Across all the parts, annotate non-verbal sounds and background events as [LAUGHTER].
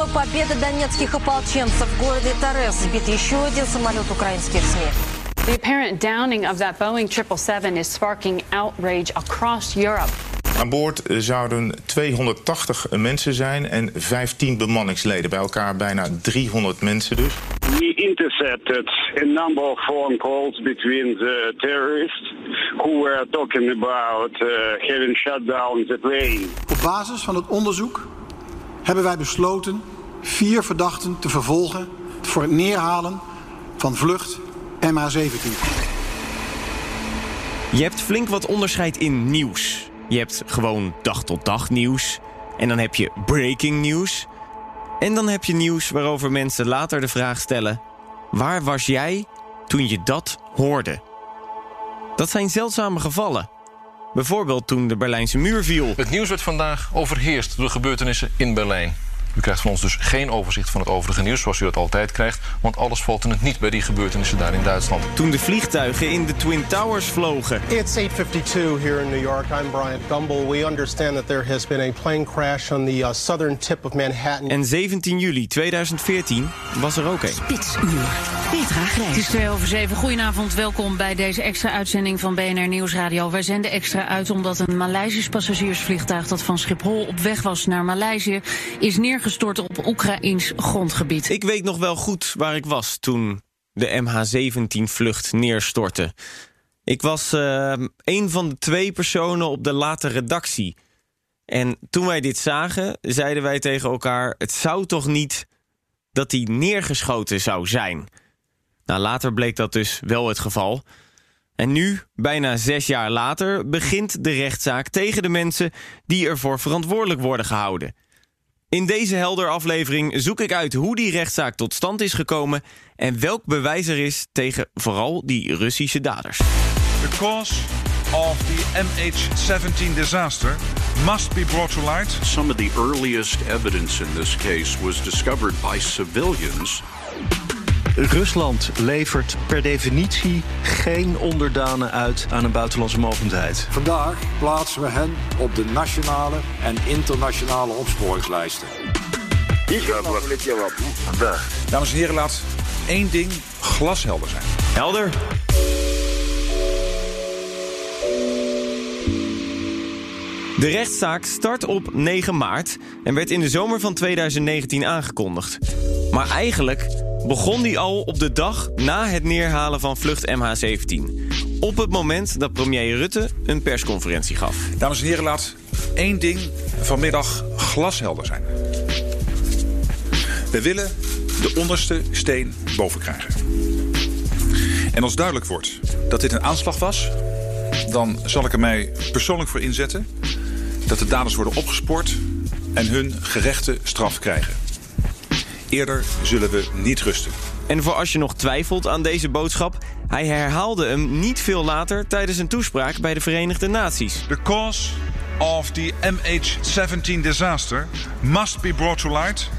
Снова победа донецких ополченцев в городе Торез. Сбит еще один самолет украинских СМИ. The apparent downing of that Boeing 777 is sparking outrage across Europe. Aan boord zouden 280 mensen zijn en 15 bemanningsleden. Bij elkaar bijna 300 mensen dus. We intercepted a number of phone calls between the terrorists who were talking about uh, having shut down the plane. Op basis van het onderzoek hebben wij besloten vier verdachten te vervolgen voor het neerhalen van vlucht MH17. Je hebt flink wat onderscheid in nieuws. Je hebt gewoon dag tot dag nieuws. En dan heb je breaking nieuws. En dan heb je nieuws waarover mensen later de vraag stellen: waar was jij toen je dat hoorde? Dat zijn zeldzame gevallen. Bijvoorbeeld toen de Berlijnse muur viel. Het nieuws werd vandaag overheerst door de gebeurtenissen in Berlijn. U krijgt van ons dus geen overzicht van het overige nieuws zoals u dat altijd krijgt, want alles valt in het niet bij die gebeurtenissen daar in Duitsland. Toen de vliegtuigen in de Twin Towers vlogen. It's 8:52 here in New York. I'm Brian Gumble. We understand that there has been a plane crash on the uh, southern tip of Manhattan. En 17 juli 2014 was er ook een. Spitsuur. Petra Grijs. Het is 2 over 7. Goedenavond, welkom bij deze extra uitzending van BNR Nieuwsradio. Wij zenden extra uit omdat een Maleisisch passagiersvliegtuig dat van Schiphol op weg was naar Maleisië is neergestort op Oekraïns grondgebied. Ik weet nog wel goed waar ik was toen de MH17-vlucht neerstortte. Ik was uh, een van de twee personen op de late redactie. En toen wij dit zagen, zeiden wij tegen elkaar: het zou toch niet dat die neergeschoten zou zijn. Nou, later bleek dat dus wel het geval. En nu, bijna zes jaar later, begint de rechtszaak tegen de mensen die ervoor verantwoordelijk worden gehouden. In deze helder aflevering zoek ik uit hoe die rechtszaak tot stand is gekomen en welk bewijs er is tegen vooral die Russische daders. The cause of the MH17 disaster must be brought to light. Some of the earliest evidence in this case was discovered by civilians. Rusland levert per definitie geen onderdanen uit aan een buitenlandse mogendheid. Vandaag plaatsen we hen op de nationale en internationale opsporingslijsten. Dames en heren, laat één ding glashelder zijn. Helder. De rechtszaak start op 9 maart en werd in de zomer van 2019 aangekondigd. Maar eigenlijk begon die al op de dag na het neerhalen van vlucht MH17. Op het moment dat premier Rutte een persconferentie gaf. Dames en heren, laat één ding vanmiddag glashelder zijn. We willen de onderste steen boven krijgen. En als duidelijk wordt dat dit een aanslag was, dan zal ik er mij persoonlijk voor inzetten dat de daders worden opgespoord en hun gerechte straf krijgen. Eerder zullen we niet rusten. En voor als je nog twijfelt aan deze boodschap, hij herhaalde hem niet veel later tijdens een toespraak bij de Verenigde Naties. The cause of the MH17 disaster must be brought to light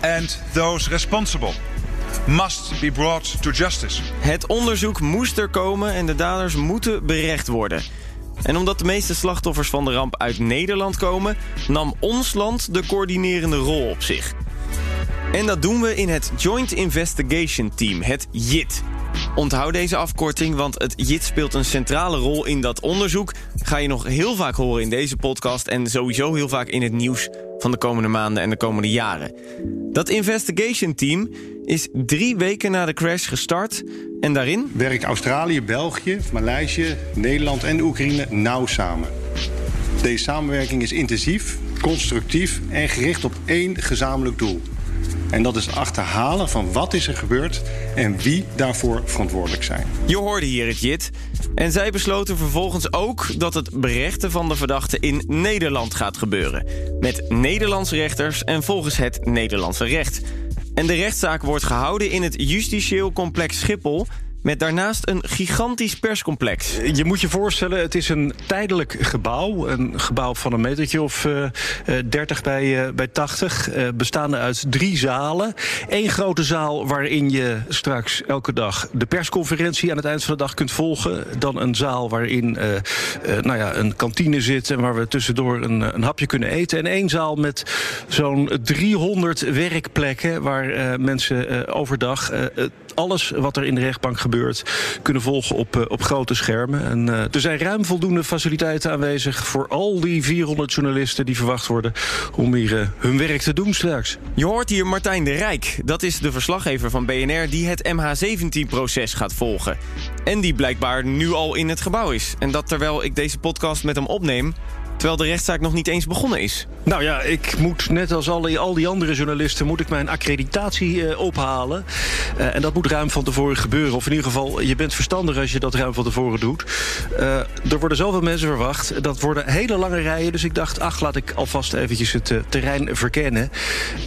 and those responsible must be brought to justice. Het onderzoek moest er komen en de daders moeten berecht worden. En omdat de meeste slachtoffers van de ramp uit Nederland komen, nam ons land de coördinerende rol op zich. En dat doen we in het Joint Investigation Team, het JIT. Onthoud deze afkorting, want het JIT speelt een centrale rol in dat onderzoek. Ga je nog heel vaak horen in deze podcast en sowieso heel vaak in het nieuws van de komende maanden en de komende jaren. Dat Investigation Team is drie weken na de crash gestart en daarin... Werkt Australië, België, Maleisië, Nederland en Oekraïne nauw samen. Deze samenwerking is intensief, constructief en gericht op één gezamenlijk doel. En dat is achterhalen van wat is er gebeurd en wie daarvoor verantwoordelijk zijn. Je hoorde hier het JIT. En zij besloten vervolgens ook dat het berechten van de verdachten in Nederland gaat gebeuren. Met Nederlandse rechters en volgens het Nederlandse recht. En de rechtszaak wordt gehouden in het justitieel complex Schiphol met daarnaast een gigantisch perscomplex. Je moet je voorstellen, het is een tijdelijk gebouw. Een gebouw van een metertje of uh, 30 bij, uh, bij 80. Uh, bestaande uit drie zalen. Eén grote zaal waarin je straks elke dag de persconferentie aan het eind van de dag kunt volgen. Dan een zaal waarin nou ja, een kantine zit en waar we tussendoor een, een hapje kunnen eten. En één zaal met zo'n 300 werkplekken waar mensen overdag alles wat er in de rechtbank gebeurt kunnen volgen op, uh, op grote schermen. En uh, er zijn ruim voldoende faciliteiten aanwezig voor al die 400 journalisten die verwacht worden om hier uh, hun werk te doen straks. Je hoort hier Martijn de Rijk. Dat is de verslaggever van BNR die het MH17-proces gaat volgen. En die blijkbaar nu al in het gebouw is. En dat terwijl ik deze podcast met hem opneem, terwijl de rechtszaak nog niet eens begonnen is. Nou ja, ik moet net als al die, al die andere journalisten... moet ik mijn accreditatie uh, ophalen. Uh, en dat moet ruim van tevoren gebeuren. Of in ieder geval, je bent verstandig als je dat ruim van tevoren doet. Uh, er worden zoveel mensen verwacht. Dat worden hele lange rijen. Dus ik dacht, ach, laat ik alvast eventjes het terrein verkennen.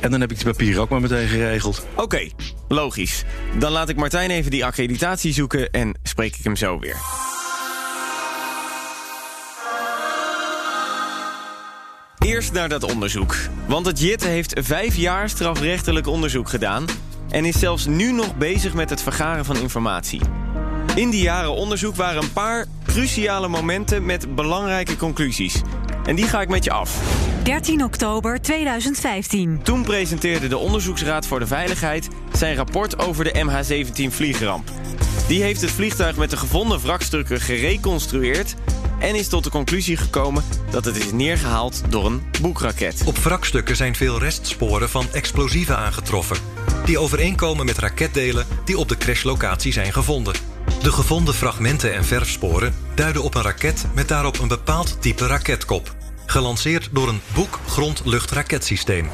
En dan heb ik de papieren ook maar meteen geregeld. Oké, okay, logisch. Dan laat ik Martijn even die accreditatie zoeken... en spreek ik hem zo weer. Eerst naar dat onderzoek. Want het JIT heeft vijf jaar strafrechtelijk onderzoek gedaan... en is zelfs nu nog bezig met het vergaren van informatie. In die jaren onderzoek waren een paar cruciale momenten met belangrijke conclusies. En die ga ik met je af. 13 oktober 2015. Toen presenteerde de Onderzoeksraad voor de Veiligheid zijn rapport over de MH17 vliegramp. Die heeft het vliegtuig met de gevonden wrakstukken gereconstrueerd en is tot de conclusie gekomen dat het is neergehaald door een boekraket. Op wrakstukken zijn veel restsporen van explosieven aangetroffen, die overeenkomen met raketdelen die op de crashlocatie zijn gevonden. De gevonden fragmenten en verfsporen duiden op een raket met daarop een bepaald type raketkop, gelanceerd door een boek-grond-luchtraketsysteem.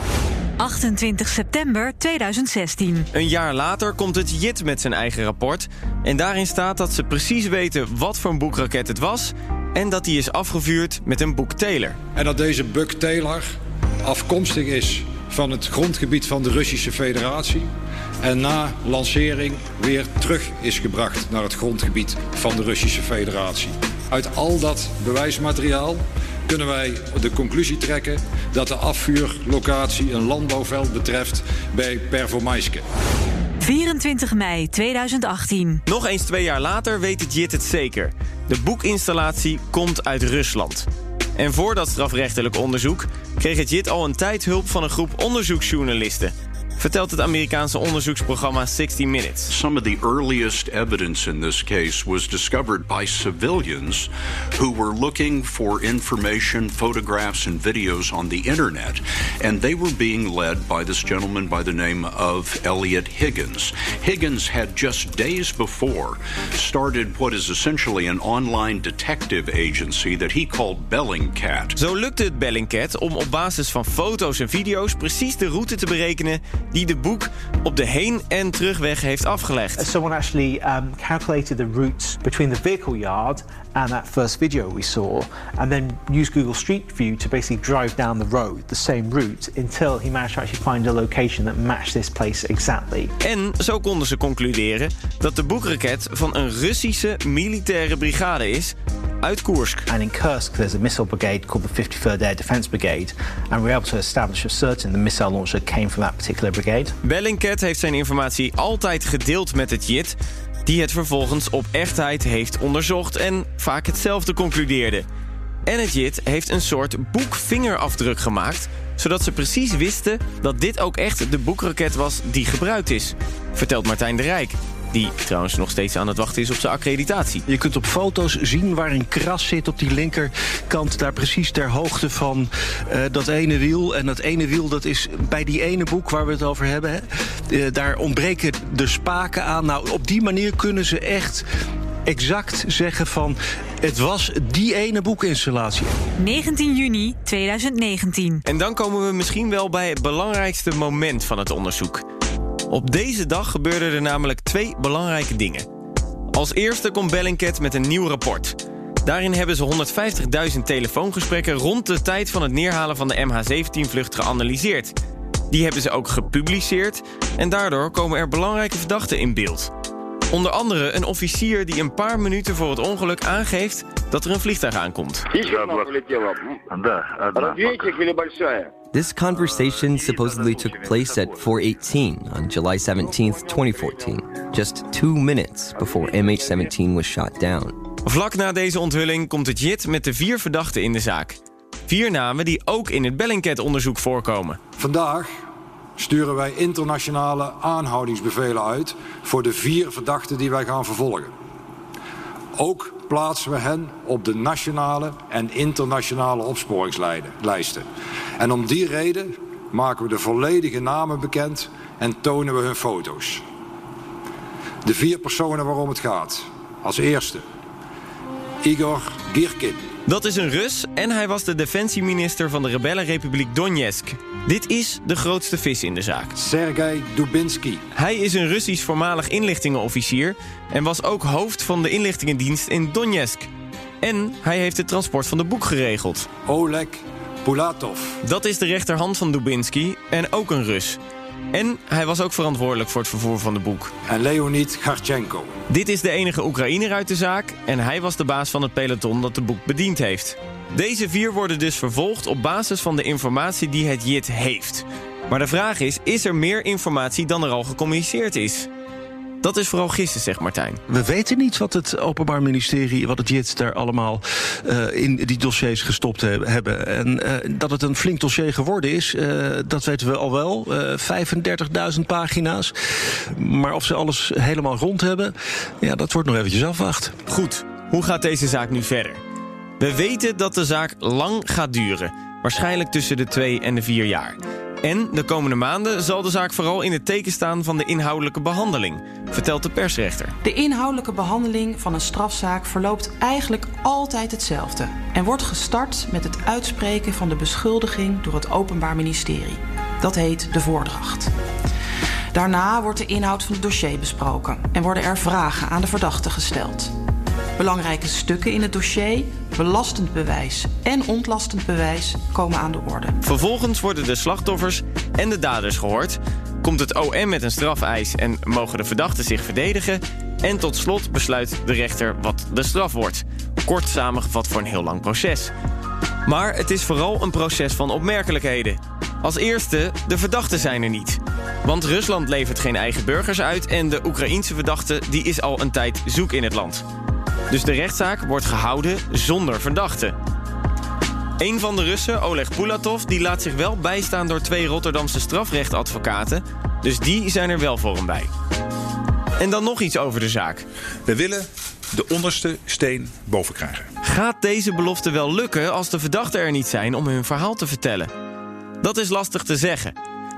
28 september 2016. Een jaar later komt het JIT met zijn eigen rapport. En daarin staat dat ze precies weten wat voor een boekraket het was. En dat die is afgevuurd met een Boek Taylor. En dat deze Buk Taylor afkomstig is van het grondgebied van de Russische Federatie. En na lancering weer terug is gebracht naar het grondgebied van de Russische Federatie. Uit al dat bewijsmateriaal kunnen wij de conclusie trekken dat de afvuurlocatie een landbouwveld betreft bij Pervomaiske. 24 mei 2018. Nog eens twee jaar later weet het JIT het zeker. De boekinstallatie komt uit Rusland. En voor dat strafrechtelijk onderzoek kreeg het JIT al een tijd hulp van een groep onderzoeksjournalisten vertelt het Amerikaanse onderzoeksprogramma 60 Minutes. Some of the earliest evidence in this case was discovered by civilians who were looking for information, photographs and videos on the internet and they were being led by this gentleman by the name of Elliot Higgins. Higgins had just days before started what is essentially an online detective agency that he called Bellingcat. Zo lukte het Bellingcat om op basis van foto's en video's precies de route te berekenen die de boek op de heen- en terugweg heeft afgelegd. Someone actually um, calculated the routes between the vehicle yard and that first video we saw, and then used Google Street View to basically drive down the road, the same route, until he managed to actually find a location that matched this place exactly. En zo konden ze concluderen dat de boekraket van een Russische militaire brigade is uit Koersk. And in Kursk there's a missile brigade called the 53rd Air Defense Brigade, and we were able to establish for certain the missile launcher came from that particular brigade. Bellingcat heeft zijn informatie altijd gedeeld met het JIT, die het vervolgens op echtheid heeft onderzocht en vaak hetzelfde concludeerde. En het JIT heeft een soort boekvingerafdruk gemaakt, zodat ze precies wisten dat dit ook echt de boekraket was die gebruikt is, vertelt Martijn de Rijk. Die trouwens nog steeds aan het wachten is op zijn accreditatie. Je kunt op foto's zien waar een kras zit op die linkerkant. Daar precies ter hoogte van uh, dat ene wiel. En dat ene wiel dat is bij die ene boek waar we het over hebben. Hè? Uh, daar ontbreken de spaken aan. Nou, op die manier kunnen ze echt exact zeggen van... het was die ene boekinstallatie. 19 juni 2019. En dan komen we misschien wel bij het belangrijkste moment van het onderzoek. Op deze dag gebeurden er namelijk twee belangrijke dingen. Als eerste komt Bellingcat met een nieuw rapport. Daarin hebben ze 150.000 telefoongesprekken rond de tijd van het neerhalen van de MH17-vlucht geanalyseerd. Die hebben ze ook gepubliceerd en daardoor komen er belangrijke verdachten in beeld. Onder andere een officier die een paar minuten voor het ongeluk aangeeft dat er een vliegtuig aankomt. This conversation supposedly took place at 418 on July 17th, 2014, just two minutes before MH17 was shot down. Vlak na deze onthulling komt het JIT met de vier verdachten in de zaak. Vier namen die ook in het Bellingcat-onderzoek voorkomen. Vandaag sturen wij internationale aanhoudingsbevelen uit voor de vier verdachten die wij gaan vervolgen. Ook plaatsen we hen op de nationale en internationale opsporingslijsten. En om die reden maken we de volledige namen bekend en tonen we hun foto's. De vier personen waarom het gaat. Als eerste Igor Girkin. Dat is een Rus en hij was de defensieminister van de rebellenrepubliek Donetsk. Dit is de grootste vis in de zaak. Sergei Dubinsky. Hij is een Russisch voormalig inlichtingenofficier en was ook hoofd van de inlichtingendienst in Donetsk. En hij heeft het transport van de boek geregeld. Oleg Pulatov. Dat is de rechterhand van Dubinsky en ook een Rus. En hij was ook verantwoordelijk voor het vervoer van de boek. En Leonid Garchenko. Dit is de enige Oekraïner uit de zaak en hij was de baas van het peloton dat de boek bediend heeft. Deze vier worden dus vervolgd op basis van de informatie die het JIT heeft. Maar de vraag is, is er meer informatie dan er al gecommuniceerd is? Dat is vooral gissen, zegt Martijn. We weten niet wat het Openbaar Ministerie, wat het JIT daar allemaal uh, in die dossiers gestopt hebben. En uh, dat het een flink dossier geworden is, uh, dat weten we al wel. 35.000 pagina's. Maar of ze alles helemaal rond hebben, ja, dat wordt nog eventjes afwacht. Goed, hoe gaat deze zaak nu verder? We weten dat de zaak lang gaat duren. Waarschijnlijk tussen de twee en de vier jaar. En de komende maanden zal de zaak vooral in het teken staan van de inhoudelijke behandeling, vertelt de persrechter. De inhoudelijke behandeling van een strafzaak verloopt eigenlijk altijd hetzelfde en wordt gestart met het uitspreken van de beschuldiging door het Openbaar Ministerie. Dat heet de voordracht. Daarna wordt de inhoud van het dossier besproken en worden er vragen aan de verdachte gesteld. Belangrijke stukken in het dossier, belastend bewijs en ontlastend bewijs komen aan de orde. Vervolgens worden de slachtoffers en de daders gehoord. Komt het OM met een strafeis en mogen de verdachten zich verdedigen. En tot slot besluit de rechter wat de straf wordt. Kort samengevat voor een heel lang proces. Maar het is vooral een proces van opmerkelijkheden. Als eerste, de verdachten zijn er niet. Want Rusland levert geen eigen burgers uit en de Oekraïense verdachte die is al een tijd zoek in het land. Dus de rechtszaak wordt gehouden zonder verdachte. Een van de Russen, Oleg Pulatov, die laat zich wel bijstaan door twee Rotterdamse strafrechtadvocaten. Dus die zijn er wel voor hem bij. En dan nog iets over de zaak. We willen de onderste steen boven krijgen. Gaat deze belofte wel lukken als de verdachten er niet zijn om hun verhaal te vertellen? Dat is lastig te zeggen.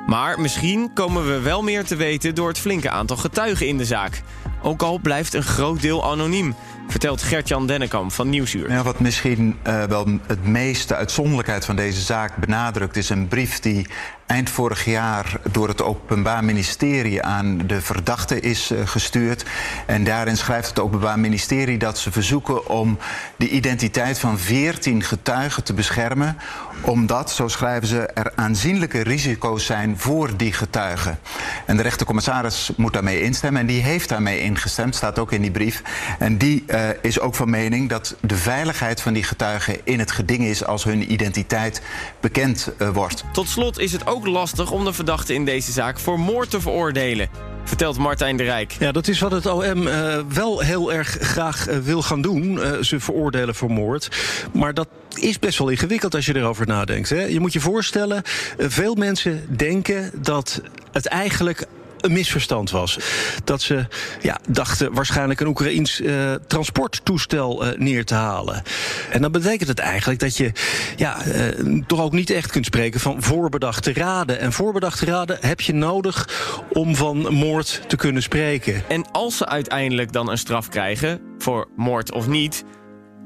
Maar misschien komen we wel meer te weten door het flinke aantal getuigen in de zaak. Ook al blijft een groot deel anoniem, vertelt Gert-Jan Dennekamp van Nieuwsuur. Ja, wat misschien uh, wel het meeste uitzonderlijkheid van deze zaak benadrukt... is een brief die eind vorig jaar door het Openbaar Ministerie aan de verdachte is uh, gestuurd. En daarin schrijft het Openbaar Ministerie dat ze verzoeken om de identiteit van 14 getuigen te beschermen. Omdat, zo schrijven ze, er aanzienlijke risico's zijn voor die getuigen. En de rechtercommissaris moet daarmee instemmen en die heeft daarmee ingestemd, staat ook in die brief. En die uh, is ook van mening dat de veiligheid van die getuigen in het geding is als hun identiteit bekend uh, wordt. Tot slot is het ook ook lastig om de verdachte in deze zaak voor moord te veroordelen. Vertelt Martijn de Rijk. Ja, dat is wat het OM uh, wel heel erg graag uh, wil gaan doen. Uh, ze veroordelen voor moord. Maar dat is best wel ingewikkeld als je erover nadenkt. Hè? Je moet je voorstellen, veel mensen denken dat het eigenlijk een misverstand was. Dat ze ja, dachten waarschijnlijk een Oekraïns uh, transporttoestel uh, neer te halen. En dan betekent het eigenlijk dat je ja, uh, toch ook niet echt kunt spreken van voorbedachte raden. En voorbedachte raden heb je nodig om van moord te kunnen spreken. En als ze uiteindelijk dan een straf krijgen, voor moord of niet.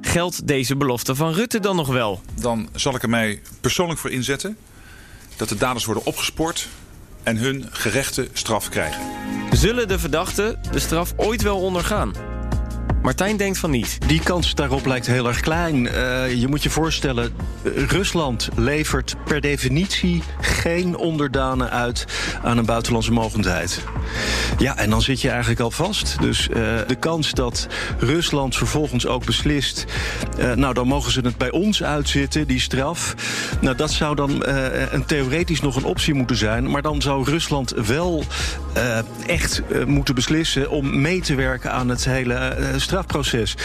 Geldt deze belofte van Rutte dan nog wel? Dan zal ik er mij persoonlijk voor inzetten dat de daders worden opgespoord en hun gerechte straf krijgen. Zullen de verdachten de straf ooit wel ondergaan? Martijn denkt van niet. Die kans daarop lijkt heel erg klein. Uh, je moet je voorstellen, Rusland levert per definitie geen onderdanen uit aan een buitenlandse mogendheid. Ja, en dan zit je eigenlijk al vast. Dus uh, de kans dat Rusland vervolgens ook beslist. Uh, nou, dan mogen ze het bij ons uitzitten, die straf. Nou, dat zou dan een theoretisch nog een optie moeten zijn. Maar dan zou Rusland wel echt moeten beslissen om mee te werken aan het hele strafproces.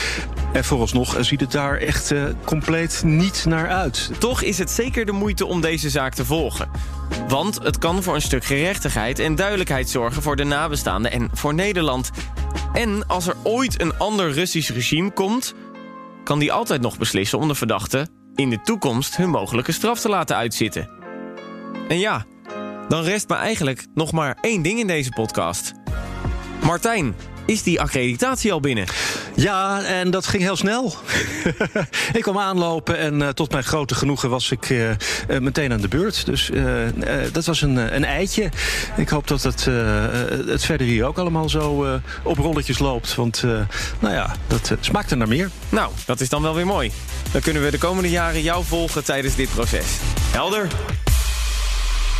En vooralsnog ziet het daar echt uh, compleet niet naar uit. Toch is het zeker de moeite om deze zaak te volgen. Want het kan voor een stuk gerechtigheid en duidelijkheid zorgen voor de nabestaanden en voor Nederland. En als er ooit een ander Russisch regime komt, kan die altijd nog beslissen om de verdachten in de toekomst hun mogelijke straf te laten uitzitten. En ja, dan rest me eigenlijk nog maar één ding in deze podcast. Martijn, is die accreditatie al binnen? Ja, en dat ging heel snel. [LAUGHS] ik kwam aanlopen en uh, tot mijn grote genoegen was ik uh, uh, meteen aan de beurt. Dus dat was een, een eitje. Ik hoop dat het, het verder hier ook allemaal zo op rolletjes loopt. Want nou ja, dat smaakt er naar meer. Nou, dat is dan wel weer mooi. Dan kunnen we de komende jaren jou volgen tijdens dit proces. Helder?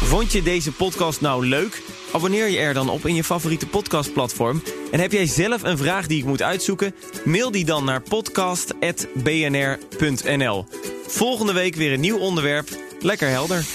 Vond je deze podcast nou leuk? Abonneer je er dan op in je favoriete podcastplatform. En heb jij zelf een vraag die ik moet uitzoeken? Mail die dan naar podcast.bnr.nl. Volgende week weer een nieuw onderwerp. Lekker helder.